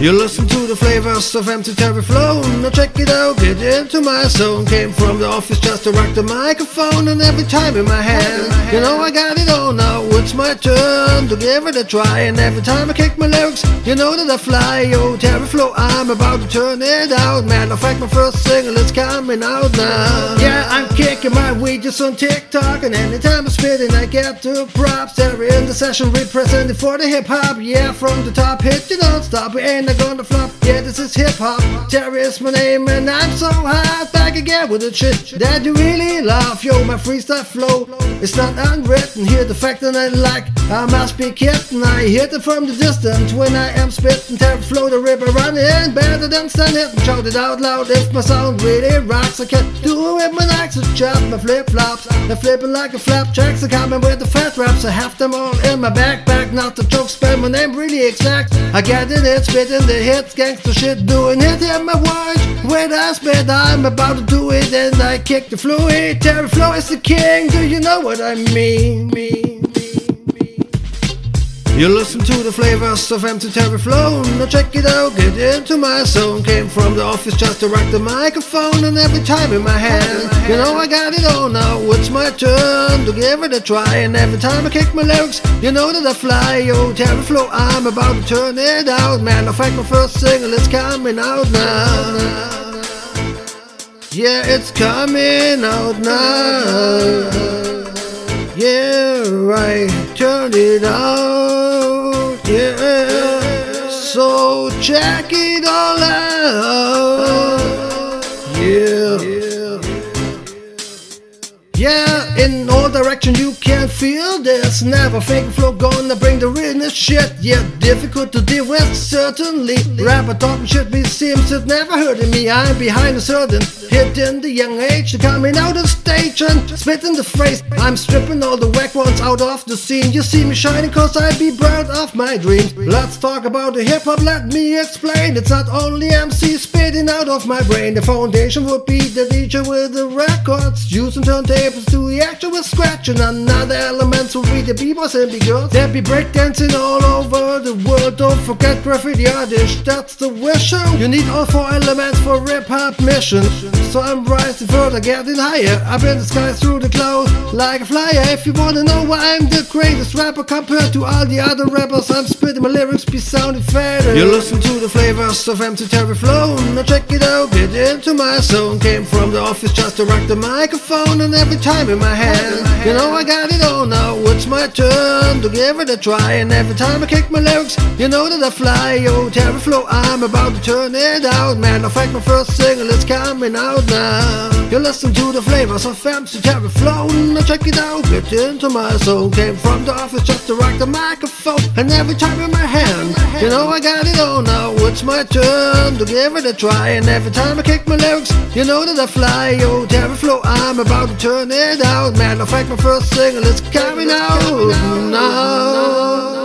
You listen to the flavors of empty terry flow. Now check it out, get into my zone. Came from the office just to rock the microphone, and every time in my hand, you know I got it all now. It's my turn to give it a try, and every time I kick my lyrics, you know that I fly. Oh, Yo, terry flow, I'm about to turn it out. Matter of fact, my first single is coming out now. Yeah, I'm kicking my wages on TikTok, and anytime I'm spitting, I get the props. Terry in the session representing for the hip hop. Yeah, from the top, hit you don't stop. We gonna flop. Yeah, this is hip hop. Terry is my name, and I'm so hot. Back again with the shit that you really love. Yo, my freestyle flow it's not unwritten. Hear the fact that I like. I must be kidding. I hit it from the distance when I am spitting. Terry flow the river running better than standing. Shout it out loud if my sound really rocks. I can do it with my legs, chop my flip flops. They're flipping like a flapjacks. I'm coming with the fat raps. I have them all in my backpack. Not the joke, spell my name really exact. I get it, spitting the hits, gangster shit, doing it in my words. When I spit, I'm about to do it, and I kick the fluid. Terry Flow is the king. Do you know what I mean, mean. You listen to the flavors of empty terry flow. Now check it out, get into my zone. Came from the office just to rock the microphone, and every time in my hand, you know I got it all now. It's my turn to give it a try, and every time I kick my lyrics, you know that I fly. Oh, Yo, terry flow, I'm about to turn it out. Man, I fact my first single is coming out now. Yeah, it's coming out now. Yeah, right, turn it out. Check it all out. Yeah. Yeah, in all directions you can feel this. Never fake flow gonna bring the realness shit. Yeah, difficult to deal with, certainly. Rapper talking shit, me seems it never hurting me. I'm behind a certain hit in the young age. Coming out of stage and spitting the phrase. I'm stripping all the whack ones out of the scene. You see me shining cause I be proud of my dreams. Let's talk about the hip hop, let me explain. It's not only MC spitting out of my brain. The foundation would be the DJ with the records. Using turntables to the actual scratch. And another elements will be the b-boys and b-girls. They'll be breakdancing all over the world. Don't forget graffiti artists, that's the wish. You need all four elements for hip hop mission. So I'm rising further, getting higher. Up in the sky through the clouds like a flyer. If you wanna know why I'm the greatest rapper compared to all the other rappers, I'm spitting my lyrics be sounding fatter. You listen to the flavors of empty terry flow. Now check it out, get into my zone. Came from the office just to rock the microphone, and every time in my hand, you know I got it all now. It's my turn to give it a try, and every time I kick my lyrics, you know that I fly. Oh, Yo, terry flow, I'm about to turn it out. Man, I fact my first single is coming out now. You listen to the flavors of empty terry flow. Now check it out, get into my zone. Came from the office just to rock the microphone, and every time in my hand, you know I got it all now. It's my turn to give it a try, and every time I kick my lyrics, you know that I fly. Oh, Yo, terry flow, I'm about to turn it out. Matter of fact, my first single is coming out now.